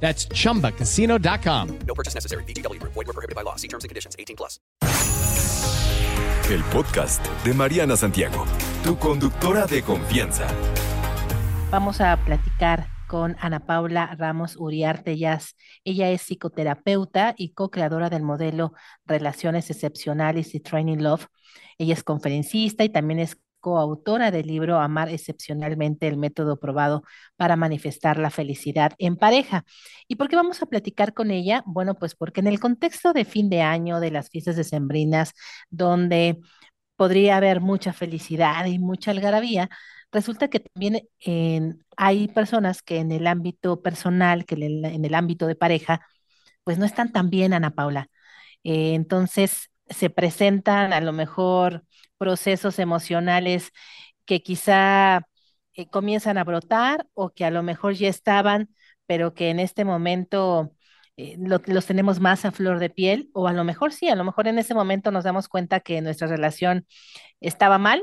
That's chumbacasino.com. No purchase necessary. BGW. Void were prohibited by law. See terms and conditions. 18 plus. El podcast de Mariana Santiago, tu conductora de confianza. Vamos a platicar con Ana Paula Ramos Uriarte Ellas. Ella es psicoterapeuta y co-creadora del modelo Relaciones Excepcionales y Training Love. Ella es conferencista y también es coautora del libro Amar excepcionalmente, el método probado para manifestar la felicidad en pareja. ¿Y por qué vamos a platicar con ella? Bueno, pues porque en el contexto de fin de año, de las fiestas decembrinas, donde podría haber mucha felicidad y mucha algarabía, resulta que también hay personas que en el ámbito personal, que en el ámbito de pareja, pues no están tan bien, Ana Paula. Eh, entonces se presentan a lo mejor procesos emocionales que quizá eh, comienzan a brotar o que a lo mejor ya estaban, pero que en este momento eh, los tenemos más a flor de piel, o a lo mejor sí, a lo mejor en ese momento nos damos cuenta que nuestra relación estaba mal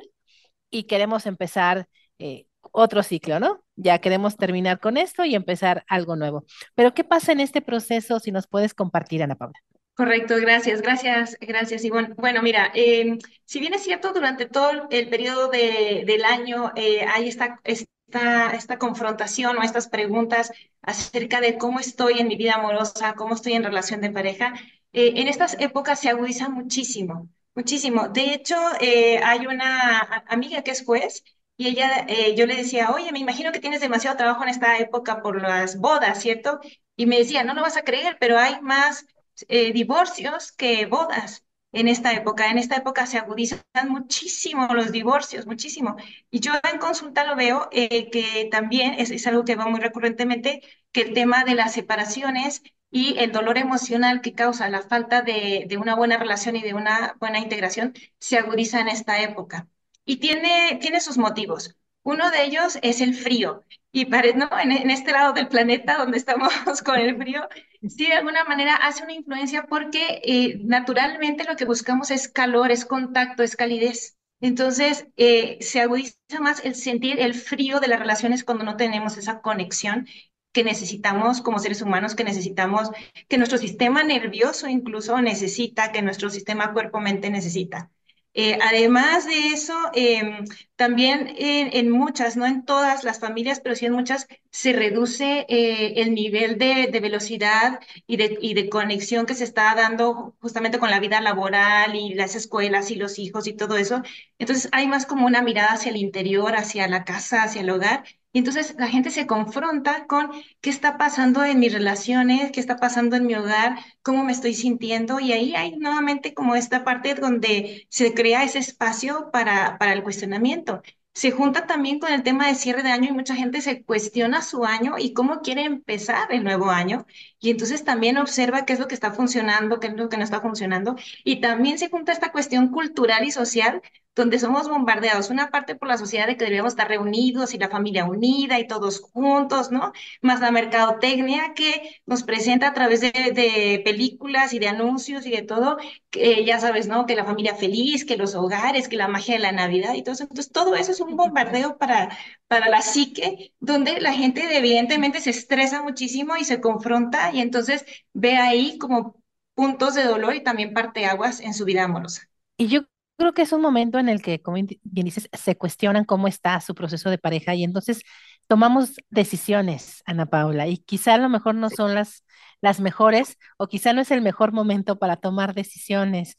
y queremos empezar eh, otro ciclo, ¿no? Ya queremos terminar con esto y empezar algo nuevo. Pero ¿qué pasa en este proceso si nos puedes compartir, Ana Paula? Correcto, gracias, gracias, gracias, Ivonne. Bueno, mira, em, si bien es cierto, durante todo el periodo de, del año eh, hay esta, esta, esta confrontación o estas preguntas acerca de cómo estoy en mi vida amorosa, cómo estoy en relación de pareja, eh, en estas épocas se agudiza muchísimo, muchísimo. De hecho, eh, hay una amiga que es juez y ella, yo le decía, oye, me imagino que tienes demasiado trabajo en esta época por las bodas, ¿cierto? Y me decía, no lo vas a creer, pero hay más eh, divorcios que bodas en esta época. En esta época se agudizan muchísimo los divorcios, muchísimo. Y yo en consulta lo veo eh, que también es, es, algo que va muy recurrentemente, que el tema de las separaciones y el dolor emocional que causa la falta de, de una buena relación y de una buena integración se agudiza en esta época. Y tiene, tiene sus motivos. Uno de ellos es el frío. Y ¿no? en, este lado del planeta donde estamos con el frío, sí de alguna manera hace una influencia porque eh, naturalmente lo que buscamos es calor, es contacto, es calidez. Entonces eh, se agudiza más el sentir el frío de las relaciones cuando no tenemos esa conexión que necesitamos como seres humanos, que necesitamos, que nuestro sistema nervioso incluso necesita, que nuestro sistema cuerpo-mente necesita. Eh, además de eso, em, también en, muchas, no en todas las familias, pero sí en muchas, se reduce eh, el nivel de, velocidad y de, y de, conexión que se está dando justamente con la vida laboral y las escuelas y los hijos y todo eso. Entonces hay más como una mirada hacia el interior, hacia la casa, hacia el hogar, y entonces la gente se confronta con qué está pasando en mis relaciones, qué está pasando en mi hogar, cómo me estoy sintiendo. Y ahí hay nuevamente como esta parte donde se crea ese espacio para, para el cuestionamiento se junta también con el tema de cierre de año y mucha gente se cuestiona su año y cómo quiere empezar el nuevo año. Y entonces también observa qué es lo que está funcionando, qué es lo que no está funcionando. Y también se junta esta cuestión cultural y social donde somos bombardeados, una parte por la sociedad de que deberíamos estar reunidos y la familia unida y todos juntos, ¿no? Más la mercadotecnia que nos presenta a través de, películas y de anuncios y de todo, que ya sabes, ¿no? Que la familia feliz, que los hogares, que la magia de la Navidad y todo eso. Entonces, todo eso es un bombardeo para, para la psique, donde la gente evidentemente se estresa muchísimo y se confronta y entonces ve ahí como puntos de dolor y también parteaguas en su vida amorosa. Y yo creo que es un momento en el que, como bien dices, se cuestionan cómo está su proceso de pareja y entonces tomamos decisiones, Ana Paula, y quizá a lo mejor no son las, las mejores o quizá no es el mejor momento para tomar decisiones.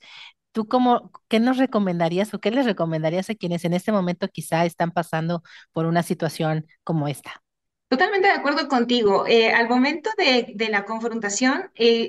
¿Tú cómo, qué nos recomendarías o qué les recomendarías a quienes en este momento quizá están pasando por una situación como esta? Totalmente de acuerdo contigo. Eh, al momento de, de la confrontación, eh,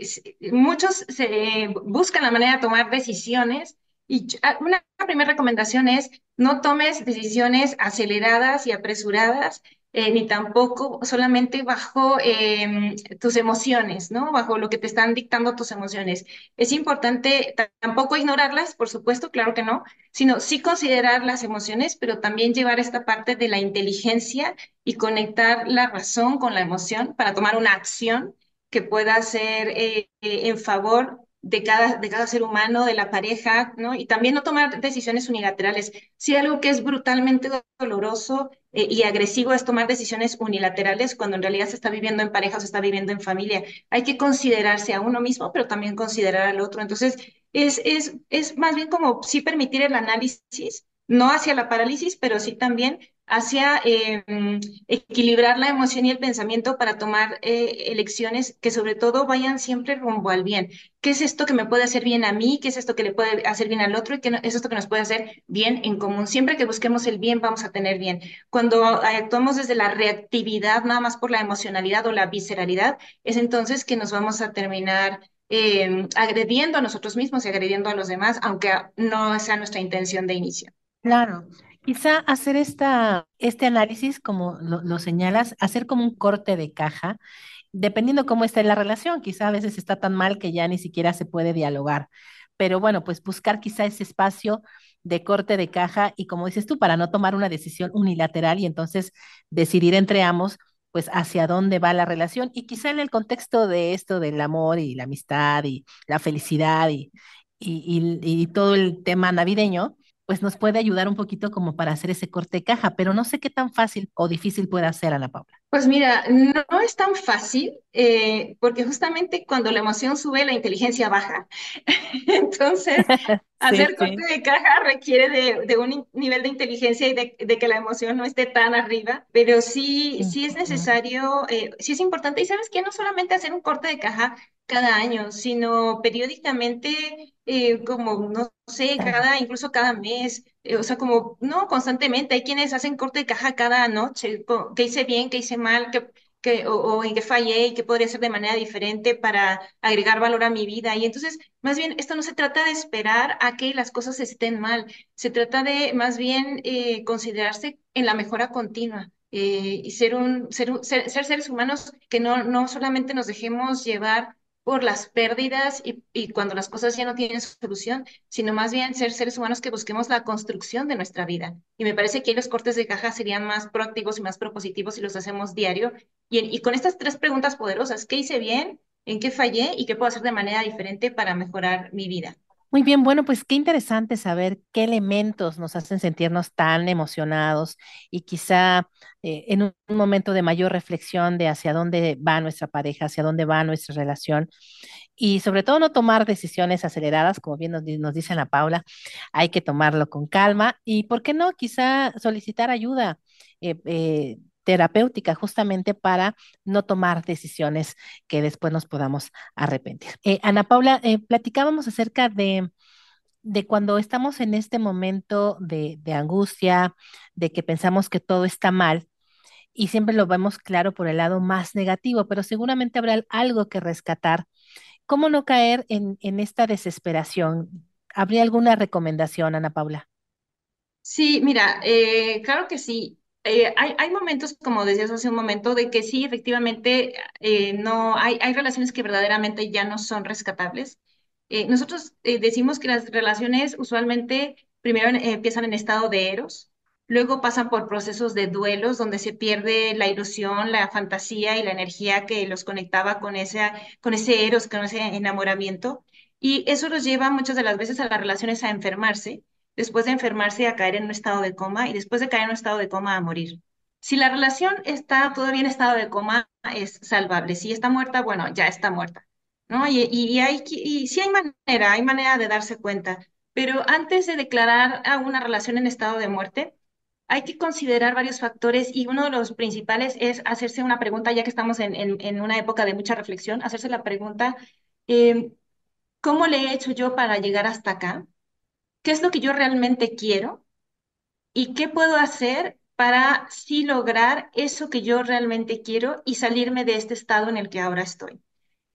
muchos se, buscan la manera de tomar decisiones y ah, una primera recomendación es no tomes decisiones aceleradas y apresuradas eh, ni tampoco solamente bajo em, tus emociones, ¿no? Bajo lo que te están dictando tus emociones. Es importante tampoco ignorarlas, por supuesto, claro que no, sino sí considerar las emociones, pero también llevar esta parte de la inteligencia y conectar la razón con la emoción para tomar una acción que pueda ser eh, eh, en favor de cada, de cada ser humano, de la pareja, ¿no? Y también no tomar decisiones unilaterales. Si algo que es brutalmente doloroso eh, y agresivo es tomar decisiones unilaterales cuando en realidad se está viviendo en pareja o se está viviendo en familia. Hay que considerarse a uno mismo, pero también considerar al otro. Entonces, es, es, es más bien como sí permitir el análisis, no hacia la parálisis, pero sí también hacia em, equilibrar la emoción y el pensamiento para tomar eh, elecciones que sobre todo vayan siempre rumbo al bien. ¿Qué es esto que me puede hacer bien a mí? ¿Qué es esto que le puede hacer bien al otro? ¿Y qué es esto que nos puede hacer bien en común? Siempre que busquemos el bien, vamos a tener bien. Cuando actuamos desde la reactividad, nada más por la emocionalidad o la visceralidad, es entonces que nos vamos a terminar em, agrediendo a nosotros mismos y agrediendo a los demás, aunque no sea nuestra intención de inicio. Claro, Quizá hacer esta, este análisis, como lo, señalas, hacer como un corte de caja, dependiendo cómo esté la relación, quizá a veces está tan mal que ya ni siquiera se puede dialogar. Pero bueno, pues buscar quizá ese espacio de corte de caja y como dices tú, para no tomar una decisión unilateral y entonces decidir entre ambos, pues hacia dónde va la relación y quizá en el contexto de esto del amor y la amistad y la felicidad y, y, y todo el tema navideño, pues nos puede ayudar un poquito como para hacer ese corte de caja, pero no sé qué tan fácil o difícil puede hacer Ana Paula. Pues mira, no, es tan fácil eh, porque justamente cuando la emoción sube, la inteligencia baja. Entonces, hacer corte de caja requiere de, un nivel de inteligencia y de, que la emoción no esté tan arriba, pero sí, sí es necesario, eh, sí es importante. Y sabes que no solamente hacer un corte de caja cada año, sino periódicamente, eh, como, no sé, cada, incluso cada mes, eh, o sea, como, no, constantemente, hay quienes hacen corte de caja cada noche, qué hice bien, qué hice mal, qué, qué, o, en qué fallé y qué podría hacer de manera diferente para agregar valor a mi vida. Y entonces, más bien, esto no se trata de esperar a que las cosas estén mal, se trata de, más bien, eh, considerarse en la mejora continua. y ser, un, ser, ser, ser seres humanos que no, no solamente nos dejemos llevar por las pérdidas y, cuando las cosas ya no tienen solución, sino más bien ser seres humanos que busquemos la construcción de nuestra vida. Y me parece que los cortes de caja serían más proactivos y más propositivos si los hacemos diario. Y, con estas tres preguntas poderosas, ¿qué hice bien? ¿En qué fallé? ¿Y qué puedo hacer de manera diferente para mejorar mi vida? Muy bien, bueno, pues qué interesante saber qué elementos nos hacen sentirnos tan emocionados y quizá eh, en un momento de mayor reflexión de hacia dónde va nuestra pareja, hacia dónde va nuestra relación y sobre todo no tomar decisiones aceleradas, como bien nos, nos dice la Paula, hay que tomarlo con calma y, ¿por qué no? Quizá solicitar ayuda. Eh, eh, terapéutica justamente para no tomar decisiones que después nos podamos arrepentir. Eh, Ana Paula, eh, platicábamos acerca de, de cuando estamos en este momento de, angustia, de que pensamos que todo está mal, y siempre lo vemos claro por el lado más negativo, pero seguramente habrá algo que rescatar. ¿Cómo no caer en, en esta desesperación? ¿Habría alguna recomendación, Ana Paula? Sí, mira, eh, claro que sí. Eh, hay, momentos, como decías hace un momento, de que sí, efectivamente, eh, no, hay, relaciones que verdaderamente ya no son rescatables. Eh, nosotros decimos que las relaciones usualmente primero empiezan en estado de eros, luego pasan por procesos de duelos donde se pierde la ilusión, la fantasía y la energía que los conectaba con ese, con ese eros, con ese enamoramiento. Y eso los lleva muchas de las veces a las relaciones a enfermarse después de enfermarse a caer en un estado de coma y después de caer en un estado de coma a morir. Si la relación está todavía en estado de coma, es salvable. Si está muerta, bueno, ya está muerta. ¿no? Y, y, hay, sí hay manera, hay manera de darse cuenta. Pero antes de declarar a una relación en estado de muerte, hay que considerar varios factores y uno de los principales es hacerse una pregunta, ya que estamos en, en, una época de mucha reflexión, hacerse la pregunta, eh, ¿cómo le he hecho yo para llegar hasta acá? Qué es lo que yo realmente quiero y qué puedo hacer para sí lograr eso que yo realmente quiero y salirme de este estado en el que ahora estoy.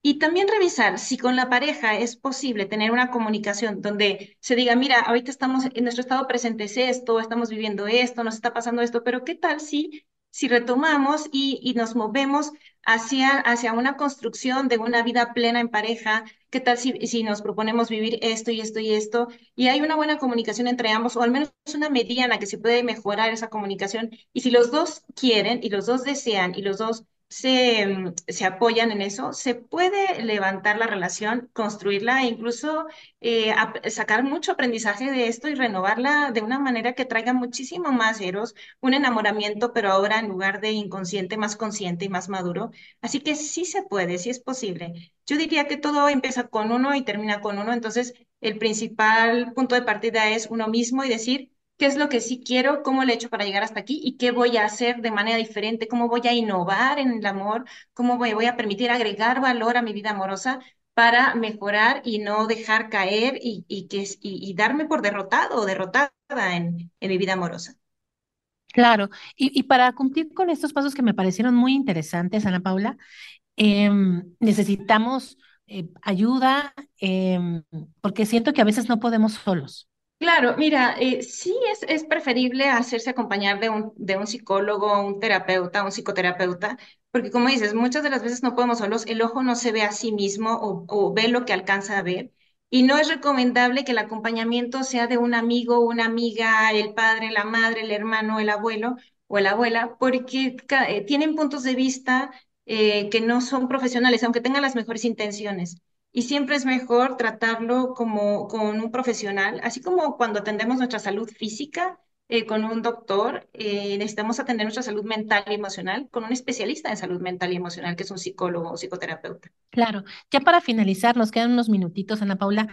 Y también revisar si con la pareja es posible tener una comunicación donde se diga, mira, ahorita estamos en nuestro estado presente es esto, estamos viviendo esto, nos está pasando esto, pero ¿qué tal si si retomamos y, nos movemos hacia, hacia una construcción de una vida plena en pareja? ¿Qué tal si, si nos proponemos vivir esto y esto y esto? Y hay una buena comunicación entre ambos, o al menos una mediana que se puede mejorar esa comunicación. Y si los dos quieren y los dos desean y los dos se, mm, se, apoyan en eso, se puede levantar la relación, construirla e incluso eh, sacar mucho aprendizaje de esto y renovarla de una manera que traiga muchísimo más eros, un enamoramiento, pero ahora en lugar de inconsciente, más consciente y más maduro. Así que sí se puede, sí es posible. Yo diría que todo empieza con uno y termina con uno, entonces el principal punto de partida es uno mismo y decir, qué es lo que sí quiero, cómo le he hecho para llegar hasta aquí y qué voy a hacer de manera diferente, cómo voy a innovar en el amor, cómo voy, voy a permitir agregar valor a mi vida amorosa para mejorar y no dejar caer y, y que, y, darme por derrotado o derrotada en, en mi vida amorosa. Claro, y, y, para cumplir con estos pasos que me parecieron muy interesantes, Ana Paula, em, necesitamos eh, ayuda, em, porque siento que a veces no podemos solos. Claro, mira, eh, sí es, es preferible hacerse acompañar de un, de un psicólogo, un terapeuta, un psicoterapeuta, porque como dices, muchas de las veces no podemos solos, el ojo no se ve a sí mismo o, ve lo que alcanza a ver. Y no es recomendable que el acompañamiento sea de un amigo, una amiga, el padre, la madre, el hermano, el abuelo o la abuela, porque eh, tienen puntos de vista eh, que no son profesionales, aunque tengan las mejores intenciones y siempre es mejor tratarlo como con un profesional, así como cuando atendemos nuestra salud física eh, con un doctor, eh, necesitamos atender nuestra salud mental y emocional con un especialista en salud mental y emocional, que es un psicólogo o psicoterapeuta. Claro, ya para finalizar, nos quedan unos minutitos, Ana Paula.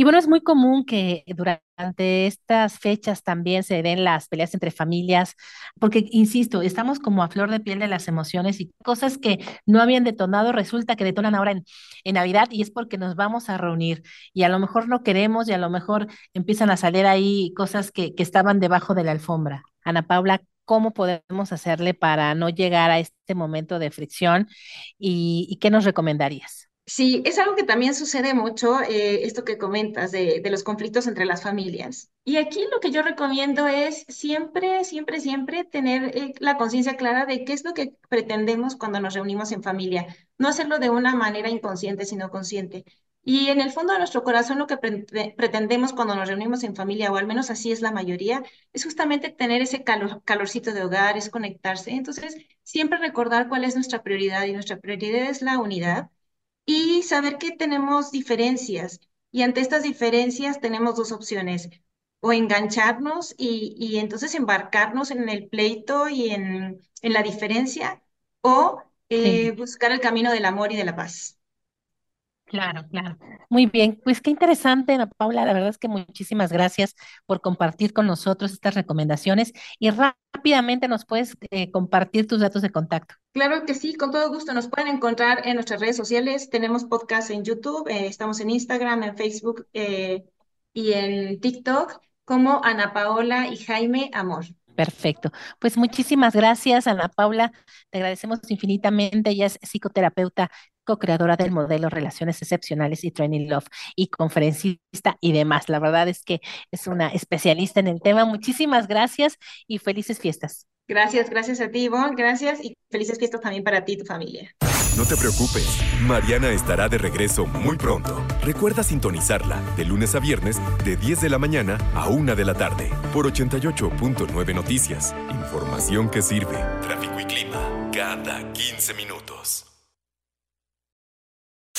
Y bueno, es muy común que durante estas fechas también se den las peleas entre familias, porque, insisto, estamos como a flor de piel de las emociones y cosas que no habían detonado, resulta que detonan ahora en, en Navidad y es porque nos vamos a reunir y a lo mejor no queremos y a lo mejor empiezan a salir ahí cosas que, que estaban debajo de la alfombra. Ana Paula, ¿cómo podemos hacerle para no llegar a este momento de fricción y, y qué nos recomendarías? Sí, es algo que también sucede mucho, eh, esto que comentas de, los conflictos entre las familias. Y aquí lo que yo recomiendo es siempre, siempre, siempre tener eh, la conciencia clara de qué es lo que pretendemos cuando nos reunimos en familia. No hacerlo de una manera inconsciente, sino consciente. Y en el fondo de nuestro corazón lo que pretendemos cuando nos reunimos en familia, o al menos así es la mayoría, es justamente tener ese calor, calorcito de hogar, es conectarse. Entonces, siempre recordar cuál es nuestra prioridad y nuestra prioridad es la unidad y saber que tenemos diferencias. Y ante estas diferencias tenemos dos opciones, o engancharnos y, y entonces embarcarnos en el pleito y en, en la diferencia, o eh, buscar el camino del amor y de la paz. Claro, claro. Muy bien, pues qué interesante, Ana Paula. La verdad es que muchísimas gracias por compartir con nosotros estas recomendaciones y rápidamente nos puedes eh, compartir tus datos de contacto. Claro que sí, con todo gusto. Nos pueden encontrar en nuestras redes sociales. Tenemos podcast en YouTube, eh, estamos en Instagram, en Facebook eh, y en TikTok como Ana Paola y Jaime Amor. Perfecto. Pues muchísimas gracias, Ana Paula. Te agradecemos infinitamente. Ella es psicoterapeuta co-creadora del modelo Relaciones Excepcionales y Training Love y conferencista y demás. La verdad es que es una especialista en el tema. Muchísimas gracias y felices fiestas. Gracias, gracias a ti, Ivonne. Gracias y felices fiestas también para ti y tu familia. No te preocupes, Mariana estará de regreso muy pronto. Recuerda sintonizarla de lunes a viernes de 10 de la mañana a 1 de la tarde por 88.9 Noticias. Información que sirve. Tráfico y clima cada 15 minutos.